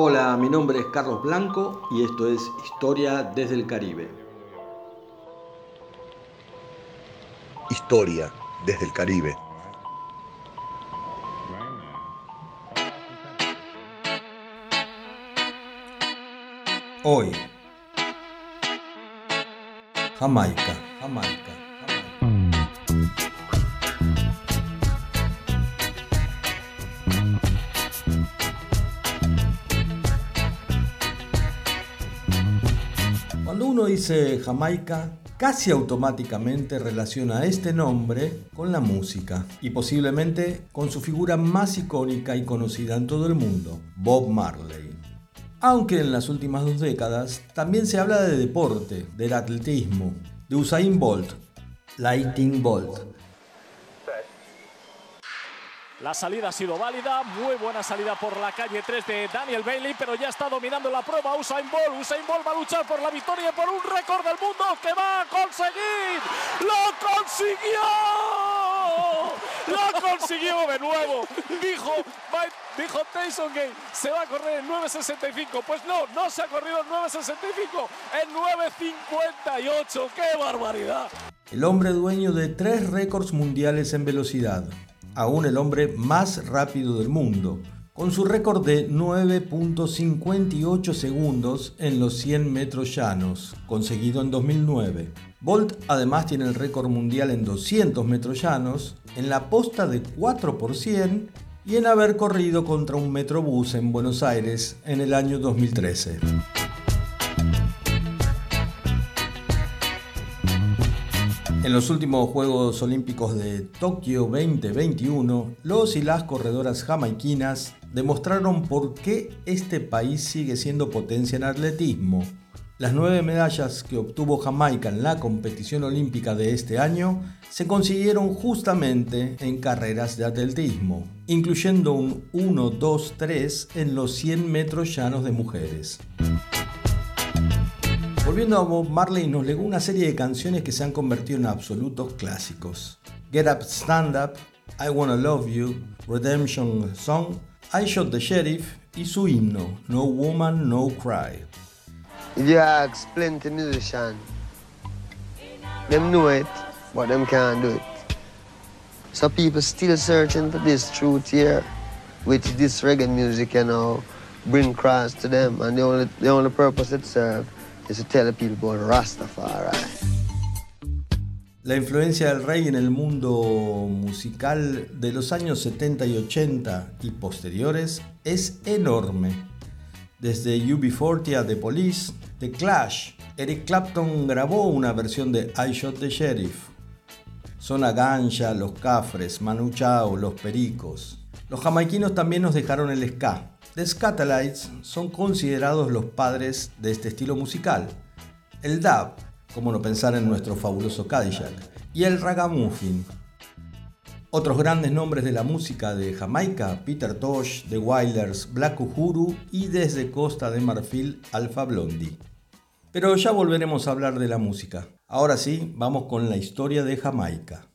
Hola, mi nombre es Carlos Blanco y esto es Historia desde el Caribe. Historia desde el Caribe. Hoy. Jamaica, Jamaica. Jamaica, casi automáticamente relaciona este nombre con la música y posiblemente con su figura más icónica y conocida en todo el mundo, Bob Marley. Aunque en las últimas dos décadas también se habla de deporte, del atletismo, de Usain Bolt, Lightning Bolt, la salida ha sido válida, muy buena salida por la calle 3 de Daniel Bailey, pero ya está dominando la prueba Usain Bolt. Usain Bolt va a luchar por la victoria y por un récord del mundo que va a conseguir. ¡Lo consiguió! ¡Lo consiguió de nuevo! Dijo, dijo Tyson Gay, se va a correr en 9.65. Pues no, no se ha corrido en 9.65, en 9.58. ¡Qué barbaridad! El hombre dueño de tres récords mundiales en velocidad aún el hombre más rápido del mundo, con su récord de 9.58 segundos en los 100 metros llanos, conseguido en 2009. Bolt además tiene el récord mundial en 200 metros llanos, en la posta de 4 por 100 y en haber corrido contra un metrobús en Buenos Aires en el año 2013. En los últimos Juegos Olímpicos de Tokio 2021, los y las corredoras jamaiquinas demostraron por qué este país sigue siendo potencia en atletismo. Las nueve medallas que obtuvo Jamaica en la competición olímpica de este año se consiguieron justamente en carreras de atletismo, incluyendo un 1-2-3 en los 100 metros llanos de mujeres. Volviendo a Bob Marley, nos legó una serie de canciones que se han convertido en absolutos clásicos. Get Up, Stand Up, I Wanna Love You, Redemption Song, I Shot the Sheriff y su himno, No Woman, No Cry. If you ask plenty musicians, them know it, but them can't do it. So people still searching for this truth here, which this reggae music, you know, bring cross to them, and the only, the only purpose it serves La influencia del rey en el mundo musical de los años 70 y 80 y posteriores es enorme. Desde UB40 a The Police, The Clash, Eric Clapton grabó una versión de I Shot the Sheriff. Zona Ganja, Los Cafres, Manu Chao, Los Pericos. Los jamaiquinos también nos dejaron el ska, The Scatalites son considerados los padres de este estilo musical. El dub, como no pensar en nuestro fabuloso Cadillac, y el ragamuffin. Otros grandes nombres de la música de Jamaica, Peter Tosh, The Wilders, Black Uhuru y desde Costa de Marfil, Alpha Blondie. Pero ya volveremos a hablar de la música. Ahora sí, vamos con la historia de Jamaica.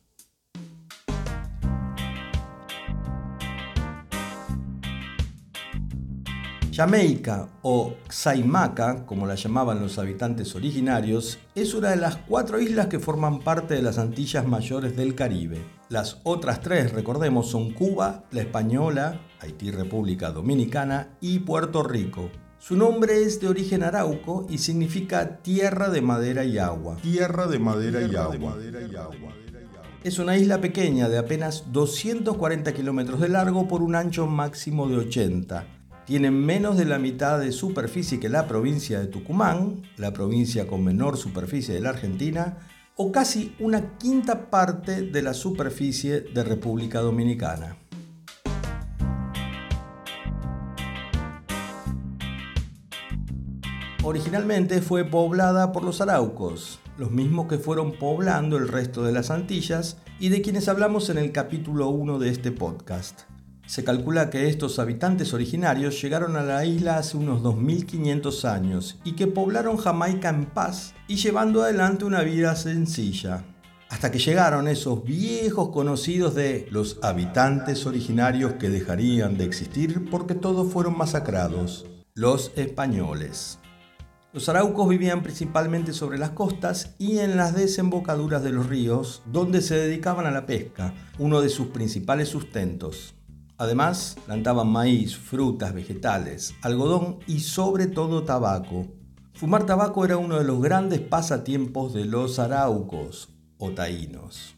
Jamaica o Xaimaca, como la llamaban los habitantes originarios, es una de las cuatro islas que forman parte de las Antillas Mayores del Caribe. Las otras tres, recordemos, son Cuba, la Española, Haití República Dominicana y Puerto Rico. Su nombre es de origen arauco y significa tierra de madera y agua. Tierra de madera, y, agua. Es una isla pequeña de apenas 240 kilómetros de largo por un ancho máximo de 80 tienen menos de la mitad de superficie que la provincia de Tucumán, la provincia con menor superficie de la Argentina, o casi una quinta parte de la superficie de República Dominicana. Originalmente fue poblada por los araucos, los mismos que fueron poblando el resto de las Antillas y de quienes hablamos en el capítulo 1 de este podcast. Se calcula que estos habitantes originarios llegaron a la isla hace unos 2500 años y que poblaron Jamaica en paz y llevando adelante una vida sencilla. Hasta que llegaron esos viejos conocidos de los habitantes originarios que dejarían de existir porque todos fueron masacrados. los españoles. Los araucos vivían principalmente sobre las costas y en las desembocaduras de los ríos, donde se dedicaban a la pesca, uno de sus principales sustentos. Además, plantaban maíz, frutas, vegetales, algodón y sobre todo tabaco. Fumar tabaco era uno de los grandes pasatiempos de los araucos o taínos.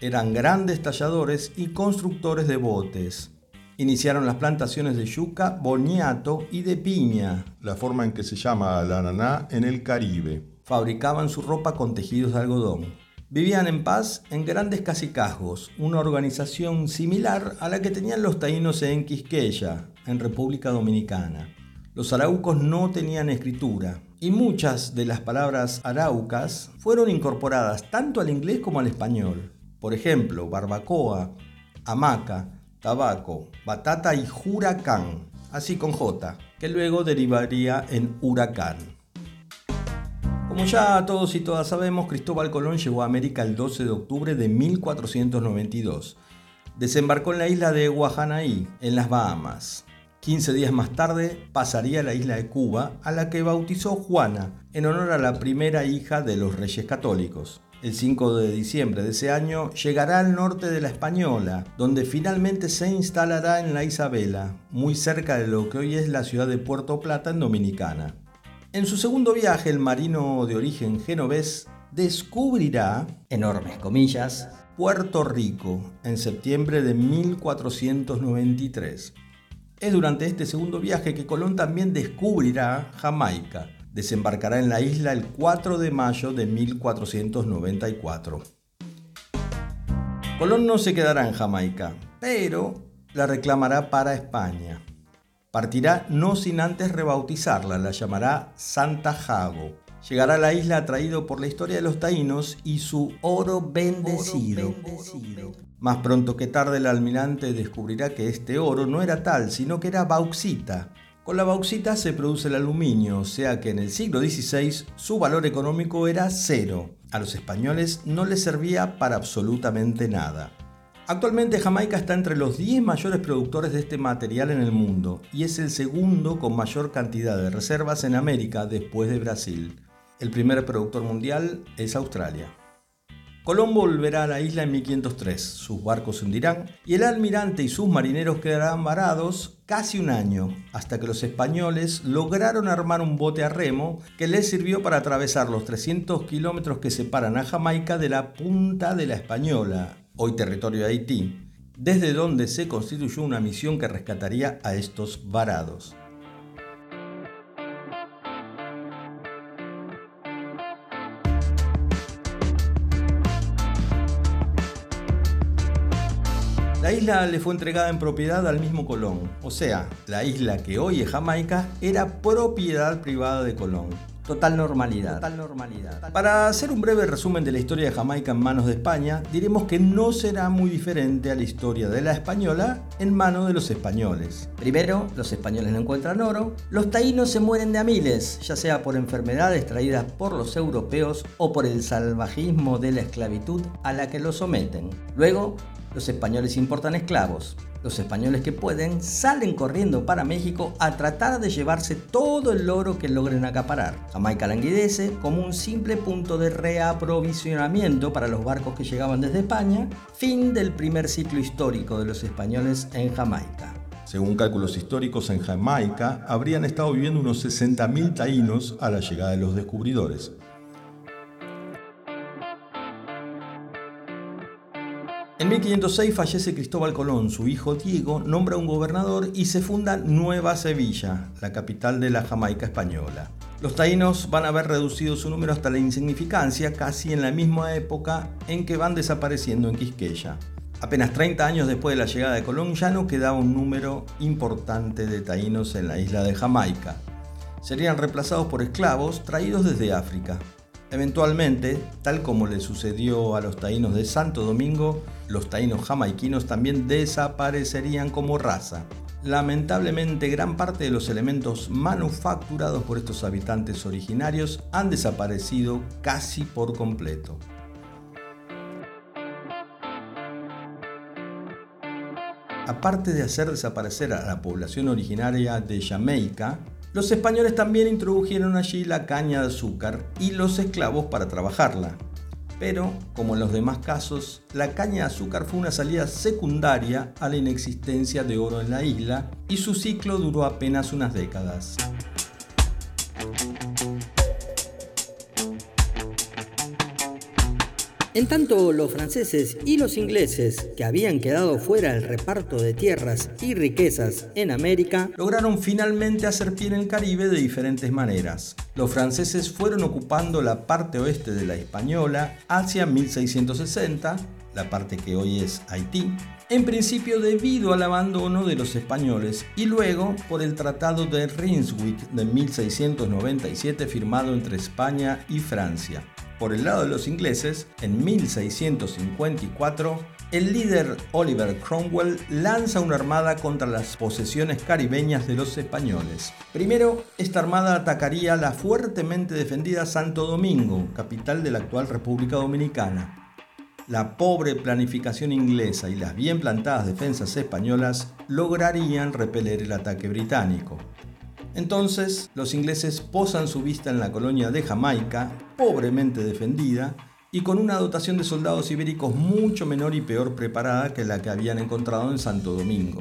Eran grandes talladores y constructores de botes, Iniciaron las plantaciones de yuca, boniato y de piña. La forma en que se llama la ananá en el Caribe. Fabricaban su ropa con tejidos de algodón. Vivían en paz en grandes cacicazgos, una organización similar a la que tenían los taínos en Quisqueya, en República Dominicana. Los araucos no tenían escritura y muchas de las palabras araucas fueron incorporadas tanto al inglés como al español. Por ejemplo, barbacoa, hamaca, tabaco, batata y huracán, así con J, que luego derivaría en huracán. Como ya todos y todas sabemos, Cristóbal Colón llegó a América el 12 de octubre de 1492. Desembarcó en la isla de Guajanaí, en las Bahamas. 15 días más tarde pasaría a la isla de Cuba, a la que bautizó Juana, en honor a la primera hija de los reyes católicos el 5 de diciembre de ese año, llegará al norte de la Española, donde finalmente se instalará en la Isabela, muy cerca de lo que hoy es la ciudad de Puerto Plata en Dominicana. En su segundo viaje, el marino de origen genovés descubrirá, enormes comillas, Puerto Rico en septiembre de 1493. Es durante este segundo viaje que Colón también descubrirá Jamaica, desembarcará en la isla el 4 de mayo de 1494. Colón no se quedará en Jamaica, pero la reclamará para España. Partirá no sin antes rebautizarla, la llamará Santa Jago. Llegará a la isla atraído por la historia de los taínos y su oro bendecido. Más pronto que tarde el almirante descubrirá que este oro no era tal, sino que era bauxita, con la bauxita se produce el aluminio, o sea que en el siglo XVI su valor económico era cero. A los españoles no les servía para absolutamente nada. Actualmente Jamaica está entre los 10 mayores productores de este material en el mundo y es el segundo con mayor cantidad de reservas en América después de Brasil. El primer productor mundial es Australia. Colón volverá a la isla en 1503, sus barcos se hundirán y el almirante y sus marineros quedarán varados casi un año, hasta que los españoles lograron armar un bote a remo que les sirvió para atravesar los 300 kilómetros que separan a Jamaica de la punta de la Española, hoy territorio de Haití, desde donde se constituyó una misión que rescataría a estos varados. La isla le fue entregada en propiedad al mismo Colón, o sea, la isla que hoy es Jamaica era propiedad privada de Colón. Total normalidad. Total normalidad. Para hacer un breve resumen de la historia de Jamaica en manos de España, diremos que no será muy diferente a la historia de la española en manos de los españoles. Primero, los españoles no encuentran oro, los taínos se mueren de a miles, ya sea por enfermedades traídas por los europeos o por el salvajismo de la esclavitud a la que los someten. Luego, los españoles importan esclavos. Los españoles que pueden salen corriendo para México a tratar de llevarse todo el oro que logren acaparar. Jamaica languidece como un simple punto de reaprovisionamiento para los barcos que llegaban desde España. Fin del primer ciclo histórico de los españoles en Jamaica. Según cálculos históricos, en Jamaica habrían estado viviendo unos 60.000 taínos a la llegada de los descubridores. En 1506 fallece Cristóbal Colón, su hijo Diego nombra un gobernador y se funda Nueva Sevilla, la capital de la Jamaica española. Los taínos van a ver reducido su número hasta la insignificancia casi en la misma época en que van desapareciendo en Quisqueya. Apenas 30 años después de la llegada de Colón ya no quedaba un número importante de taínos en la isla de Jamaica. Serían reemplazados por esclavos traídos desde África. Eventualmente, tal como le sucedió a los taínos de Santo Domingo, los taínos jamaiquinos también desaparecerían como raza. Lamentablemente, gran parte de los elementos manufacturados por estos habitantes originarios han desaparecido casi por completo. Aparte de hacer desaparecer a la población originaria de Jamaica, Los españoles también introdujeron allí la caña de azúcar y los esclavos para trabajarla. Pero, como en los demás casos, la caña de azúcar fue una salida secundaria a la inexistencia de oro en la isla y su ciclo duró apenas unas décadas. En tanto, los franceses y los ingleses, que habían quedado fuera del reparto de tierras y riquezas en América, lograron finalmente hacer pie en el Caribe de diferentes maneras. Los franceses fueron ocupando la parte oeste de la Española hacia 1660, la parte que hoy es Haití, en principio debido al abandono de los españoles y luego por el Tratado de Ryswick de 1697 firmado entre España y Francia. Por el lado de los ingleses, en 1654, el líder Oliver Cromwell lanza una armada contra las posesiones caribeñas de los españoles. Primero, esta armada atacaría la fuertemente defendida Santo Domingo, capital de la actual República Dominicana. La pobre planificación inglesa y las bien plantadas defensas españolas lograrían repeler el ataque británico. Entonces, los ingleses posan su vista en la colonia de Jamaica, pobremente defendida, y con una dotación de soldados ibéricos mucho menor y peor preparada que la que habían encontrado en Santo Domingo.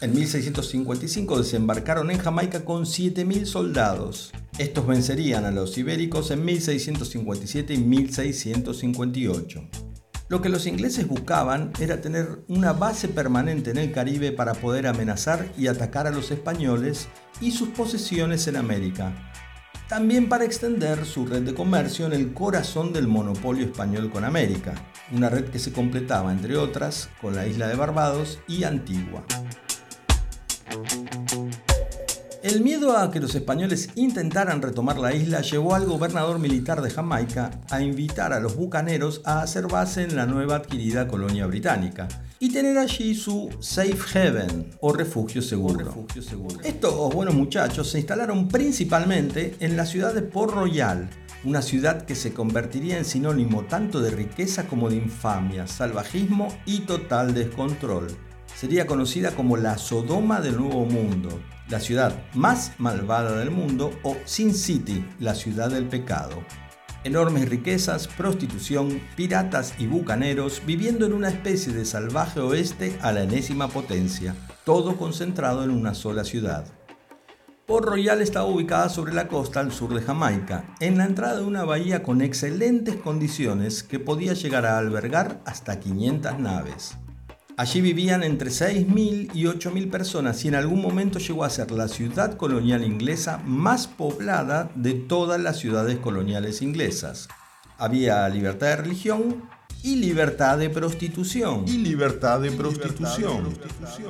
En 1655 desembarcaron en Jamaica con 7.000 soldados. Estos vencerían a los ibéricos en 1657 y 1658. Lo que los ingleses buscaban era tener una base permanente en el Caribe para poder amenazar y atacar a los españoles y sus posesiones en América. También para extender su red de comercio en el corazón del monopolio español con América, una red que se completaba, entre otras, con la isla de Barbados y Antigua. El miedo a que los españoles intentaran retomar la isla llevó al gobernador militar de Jamaica a invitar a los bucaneros a hacer base en la nueva adquirida colonia británica y tener allí su safe haven o refugio seguro. Estos buenos muchachos se instalaron principalmente en la ciudad de Port Royal, una ciudad que se convertiría en sinónimo tanto de riqueza como de infamia, salvajismo y total descontrol. Sería conocida como la Sodoma del Nuevo Mundo la ciudad más malvada del mundo, o Sin City, la ciudad del pecado. Enormes riquezas, prostitución, piratas y bucaneros viviendo en una especie de salvaje oeste a la enésima potencia, todo concentrado en una sola ciudad. Port Royal estaba ubicada sobre la costa al sur de Jamaica, en la entrada de una bahía con excelentes condiciones que podía llegar a albergar hasta 500 naves. Allí vivían entre 6.000 y 8.000 personas y en algún momento llegó a ser la ciudad colonial inglesa más poblada de todas las ciudades coloniales inglesas. Había libertad de religión y libertad de prostitución. Y libertad de prostitución.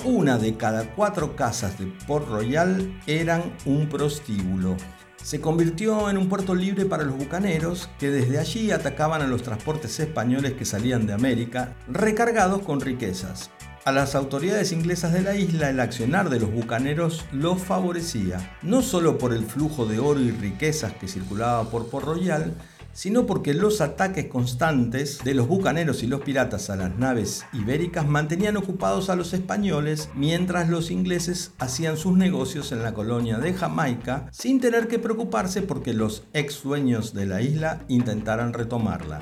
Una de cada cuatro casas de Port Royal eran un prostíbulo. Se convirtió en un puerto libre para los bucaneros que desde allí atacaban a los transportes españoles que salían de América recargados con riquezas. A las autoridades inglesas de la isla el accionar de los bucaneros los favorecía, no solo por el flujo de oro y riquezas que circulaba por Port Royal, sino porque los ataques constantes de los bucaneros y los piratas a las naves ibéricas mantenían ocupados a los españoles mientras los ingleses hacían sus negocios en la colonia de Jamaica sin tener que preocuparse porque los ex dueños de la isla intentaran retomarla.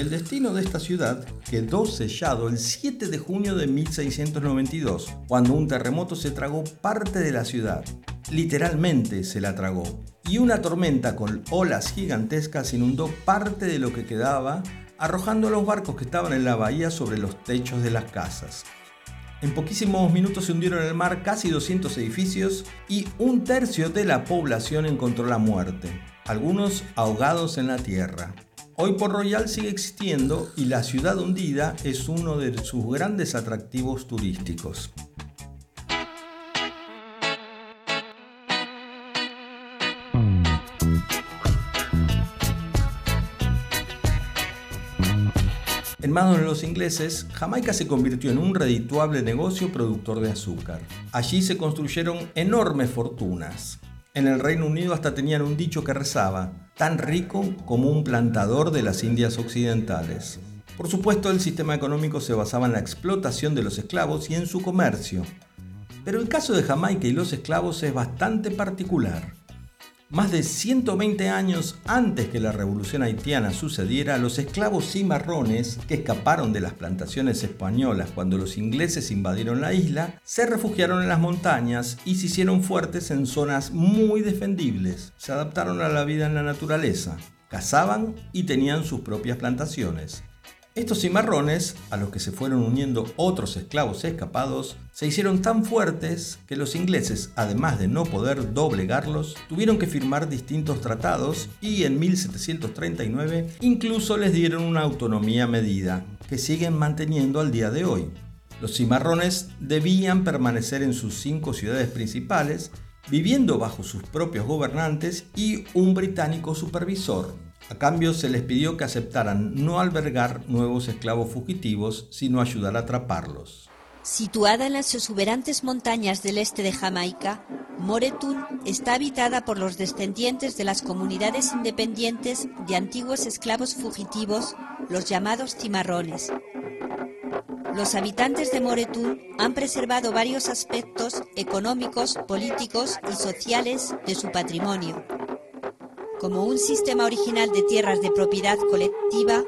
El destino de esta ciudad quedó sellado el 7 de junio de 1692, cuando un terremoto se tragó parte de la ciudad. Literalmente se la tragó. Y una tormenta con olas gigantescas inundó parte de lo que quedaba, arrojando a los barcos que estaban en la bahía sobre los techos de las casas. En poquísimos minutos se hundieron el mar casi 200 edificios y un tercio de la población encontró la muerte, algunos ahogados en la tierra. Hoy Port Royal sigue existiendo y la ciudad hundida es uno de sus grandes atractivos turísticos. En manos de los ingleses, Jamaica se convirtió en un redituable negocio productor de azúcar. Allí se construyeron enormes fortunas. En el Reino Unido hasta tenían un dicho que rezaba, tan rico como un plantador de las Indias Occidentales. Por supuesto, el sistema económico se basaba en la explotación de los esclavos y en su comercio. Pero el caso de Jamaica y los esclavos es bastante particular. Más de 120 años antes que la revolución haitiana sucediera, los esclavos cimarrones que escaparon de las plantaciones españolas cuando los ingleses invadieron la isla, se refugiaron en las montañas y se hicieron fuertes en zonas muy defendibles. Se adaptaron a la vida en la naturaleza, cazaban y tenían sus propias plantaciones. Estos cimarrones, a los que se fueron uniendo otros esclavos escapados, se hicieron tan fuertes que los ingleses, además de no poder doblegarlos, tuvieron que firmar distintos tratados y en 1739 incluso les dieron una autonomía medida, que siguen manteniendo al día de hoy. Los cimarrones debían permanecer en sus cinco ciudades principales, viviendo bajo sus propios gobernantes y un británico supervisor, a cambio se les pidió que aceptaran no albergar nuevos esclavos fugitivos, sino ayudar a atraparlos. Situada en las exuberantes montañas del este de Jamaica, Moreton está habitada por los descendientes de las comunidades independientes de antiguos esclavos fugitivos, los llamados cimarrones. Los habitantes de Moreton han preservado varios aspectos económicos, políticos y sociales de su patrimonio, como un sistema original de tierras de propiedad colectiva,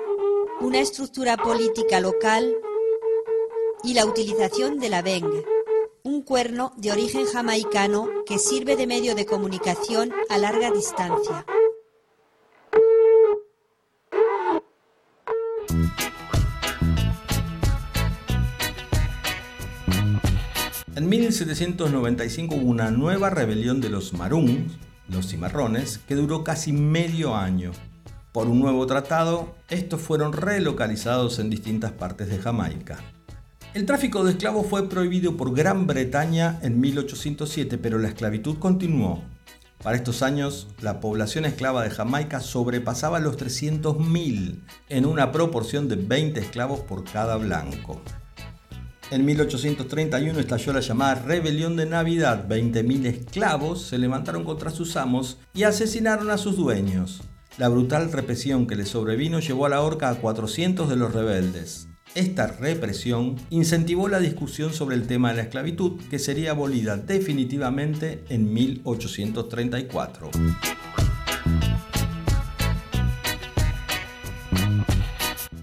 una estructura política local y la utilización de la Beng, un cuerno de origen jamaicano que sirve de medio de comunicación a larga distancia. En 1795 hubo una nueva rebelión de los Maroons los cimarrones, que duró casi medio año. Por un nuevo tratado, estos fueron relocalizados en distintas partes de Jamaica. El tráfico de esclavos fue prohibido por Gran Bretaña en 1807, pero la esclavitud continuó. Para estos años, la población esclava de Jamaica sobrepasaba los 300.000, en una proporción de 20 esclavos por cada blanco. En 1831 estalló la llamada Rebelión de Navidad. 20.000 esclavos se levantaron contra sus amos y asesinaron a sus dueños. La brutal represión que les sobrevino llevó a la horca a 400 de los rebeldes. Esta represión incentivó la discusión sobre el tema de la esclavitud, que sería abolida definitivamente en 1834.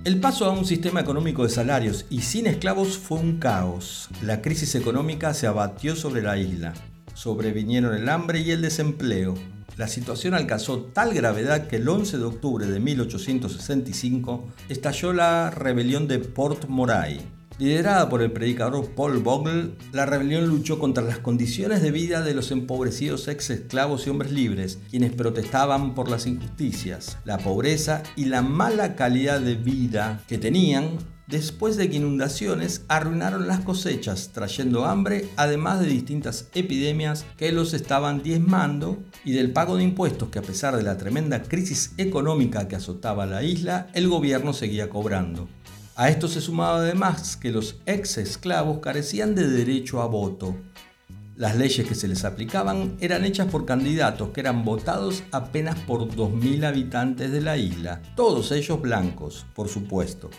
El paso a un sistema económico de salarios y sin esclavos fue un caos. La crisis económica se abatió sobre la isla. Sobrevinieron el hambre y el desempleo. La situación alcanzó tal gravedad que el 11 de octubre de 1865 estalló la rebelión de Port Moray, Liderada por el predicador Paul Bogle, la rebelión luchó contra las condiciones de vida de los empobrecidos ex esclavos y hombres libres, quienes protestaban por las injusticias, la pobreza y la mala calidad de vida que tenían después de que inundaciones arruinaron las cosechas, trayendo hambre, además de distintas epidemias que los estaban diezmando, y del pago de impuestos que a pesar de la tremenda crisis económica que azotaba la isla, el gobierno seguía cobrando. A esto se sumaba además que los ex esclavos carecían de derecho a voto. Las leyes que se les aplicaban eran hechas por candidatos que eran votados apenas por 2.000 habitantes de la isla, todos ellos blancos, por supuesto.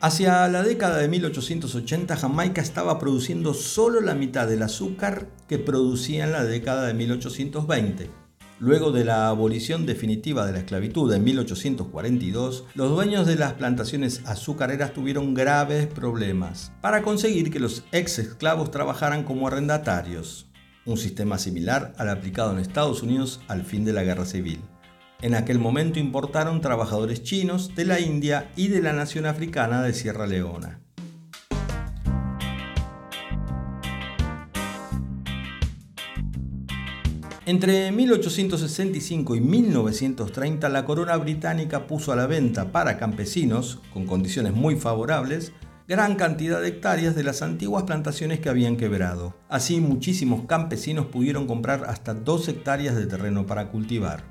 Hacia la década de 1880 Jamaica estaba produciendo solo la mitad del azúcar que producía en la década de 1820. Luego de la abolición definitiva de la esclavitud en 1842, los dueños de las plantaciones azucareras tuvieron graves problemas para conseguir que los ex esclavos trabajaran como arrendatarios, un sistema similar al aplicado en Estados Unidos al fin de la guerra civil. En aquel momento importaron trabajadores chinos de la India y de la nación africana de Sierra Leona. Entre 1865 y 1930 la corona británica puso a la venta para campesinos, con condiciones muy favorables, gran cantidad de hectáreas de las antiguas plantaciones que habían quebrado. Así muchísimos campesinos pudieron comprar hasta dos hectáreas de terreno para cultivar.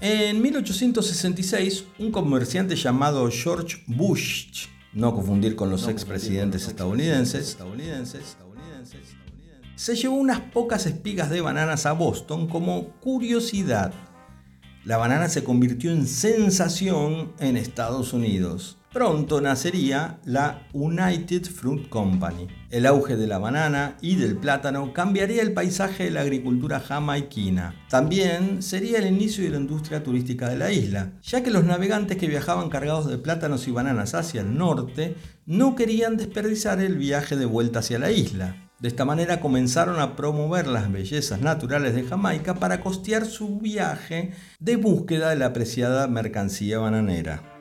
En 1866, un comerciante llamado George Bush no confundir con los expresidentes estadounidenses, se llevó unas pocas espigas de bananas a Boston como curiosidad. La banana se convirtió en sensación en Estados Unidos. Pronto nacería la United Fruit Company. El auge de la banana y del plátano cambiaría el paisaje de la agricultura jamaiquina. También sería el inicio de la industria turística de la isla, ya que los navegantes que viajaban cargados de plátanos y bananas hacia el norte no querían desperdiciar el viaje de vuelta hacia la isla. De esta manera comenzaron a promover las bellezas naturales de Jamaica para costear su viaje de búsqueda de la apreciada mercancía bananera.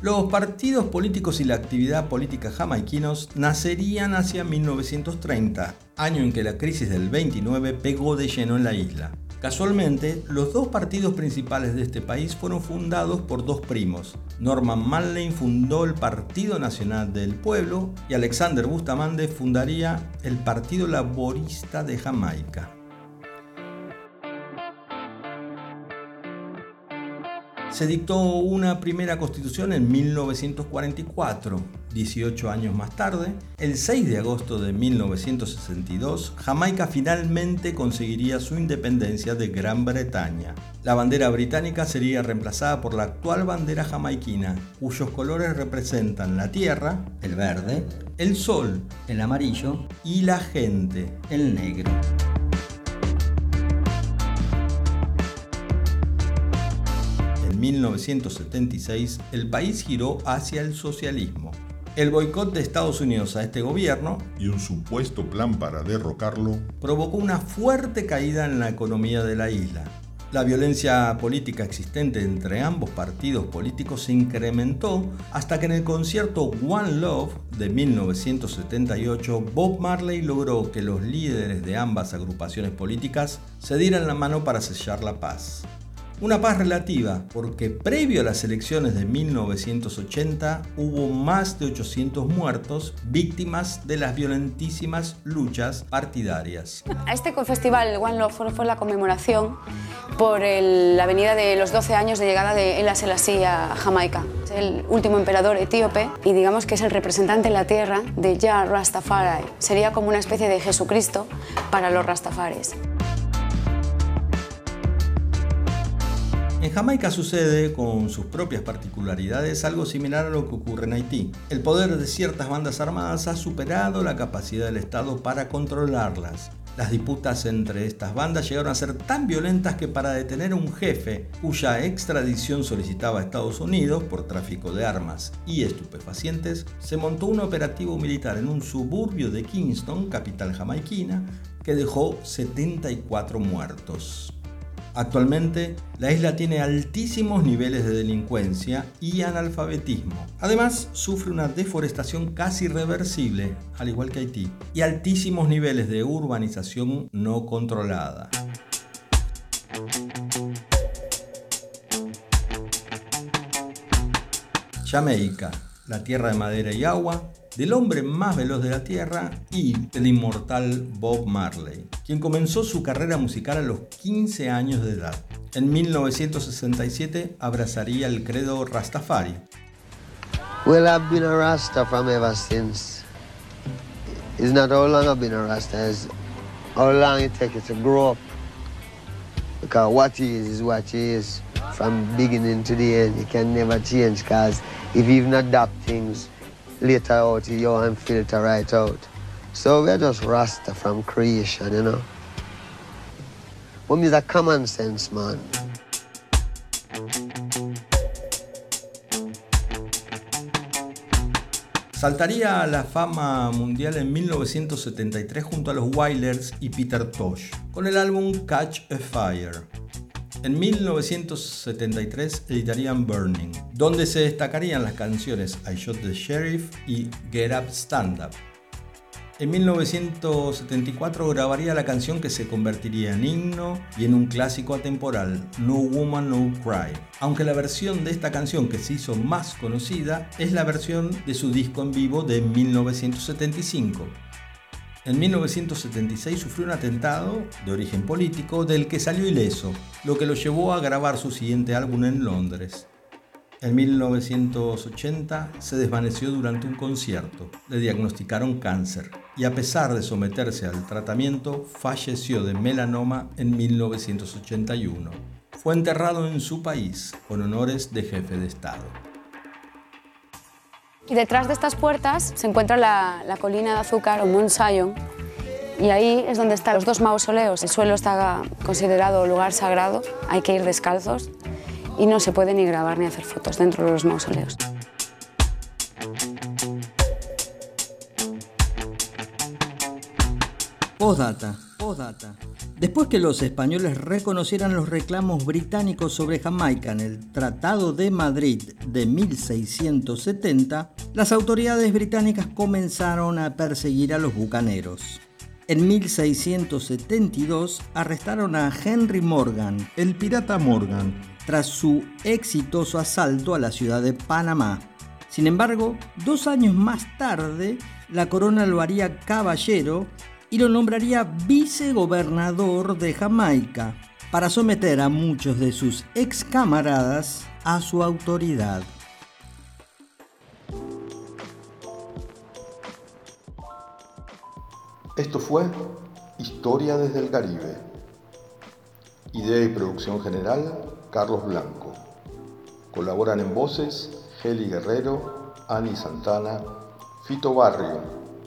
Los partidos políticos y la actividad política jamaiquinos nacerían hacia 1930, año en que la crisis del 29 pegó de lleno en la isla. Casualmente, los dos partidos principales de este país fueron fundados por dos primos. Norman Manley fundó el Partido Nacional del Pueblo y Alexander Bustamante fundaría el Partido Laborista de Jamaica. Se dictó una primera constitución en 1944. 18 años más tarde, el 6 de agosto de 1962, Jamaica finalmente conseguiría su independencia de Gran Bretaña. La bandera británica sería reemplazada por la actual bandera jamaiquina, cuyos colores representan la tierra, el verde, el sol, el amarillo, y la gente, el negro. En 1976 el país giró hacia el socialismo. El boicot de Estados Unidos a este gobierno y un supuesto plan para derrocarlo provocó una fuerte caída en la economía de la isla. La violencia política existente entre ambos partidos políticos se incrementó hasta que en el concierto One Love de 1978 Bob Marley logró que los líderes de ambas agrupaciones políticas se dieran la mano para sellar la paz. Una paz relativa, porque previo a las elecciones de 1980 hubo más de 800 muertos víctimas de las violentísimas luchas partidarias. Este festival One Love fue la conmemoración por la venida de los 12 años de llegada de El Selassie a Jamaica. Es el último emperador etíope y digamos que es el representante en la tierra de Jah Rastafari. Sería como una especie de Jesucristo para los Rastafaris. En Jamaica sucede, con sus propias particularidades, algo similar a lo que ocurre en Haití. El poder de ciertas bandas armadas ha superado la capacidad del Estado para controlarlas. Las disputas entre estas bandas llegaron a ser tan violentas que para detener a un jefe cuya extradición solicitaba Estados Unidos por tráfico de armas y estupefacientes, se montó un operativo militar en un suburbio de Kingston, capital jamaiquina, que dejó 74 muertos. Actualmente, la isla tiene altísimos niveles de delincuencia y analfabetismo. Además, sufre una deforestación casi irreversible, al igual que Haití, y altísimos niveles de urbanización no controlada. Jamaica, la tierra de madera y agua, del hombre más veloz de la Tierra y del inmortal Bob Marley, quien comenzó su carrera musical a los 15 años de edad. En 1967 abrazaría el credo Rastafari. Well, I've been a Rasta from ever since. It's not how long I've been a Rasta, it's how long it takes to grow up. Because what he is is what he is. From beginning to the end, he can never change because if you even adapt things, later out you and filter right out. So we're just Rasta from creation, you know. Is a common sense, man. Saltaría a la fama mundial en 1973 junto a los Wailers y Peter Tosh con el álbum Catch a Fire. En 1973 editarían Burning, donde se destacarían las canciones I Shot the Sheriff y Get Up Stand Up. En 1974 grabaría la canción que se convertiría en himno y en un clásico atemporal, No Woman No Cry, aunque la versión de esta canción que se hizo más conocida es la versión de su disco en vivo de 1975. En 1976 sufrió un atentado de origen político del que salió ileso, lo que lo llevó a grabar su siguiente álbum en Londres. En 1980 se desvaneció durante un concierto, le diagnosticaron cáncer y a pesar de someterse al tratamiento falleció de melanoma en 1981. Fue enterrado en su país con honores de jefe de Estado. Y detrás de estas puertas se encuentra la, colina de azúcar o Mount Zion y ahí es donde están los dos mausoleos. El suelo está considerado lugar sagrado, hay que ir descalzos y no se puede ni grabar ni hacer fotos dentro de los mausoleos. Postdata, Después que los españoles reconocieran los reclamos británicos sobre Jamaica en el Tratado de Madrid de 1670, las autoridades británicas comenzaron a perseguir a los bucaneros. En 1672 arrestaron a Henry Morgan, el pirata Morgan, tras su exitoso asalto a la ciudad de Panamá. Sin embargo, dos años más tarde, la corona lo haría caballero y lo nombraría vicegobernador de Jamaica para someter a muchos de sus ex camaradas a su autoridad. Esto fue Historia desde el Caribe. Idea y producción general, Carlos Blanco. Colaboran en voces Heli Guerrero, Ani Santana, Fito Barrio,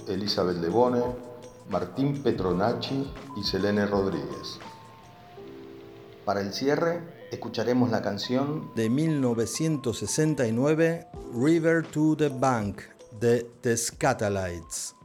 Elizabeth Lebone, Martín Petronacci y Selene Rodríguez. Para el cierre, escucharemos la canción de 1969, River to the Bank, de The Scatalites.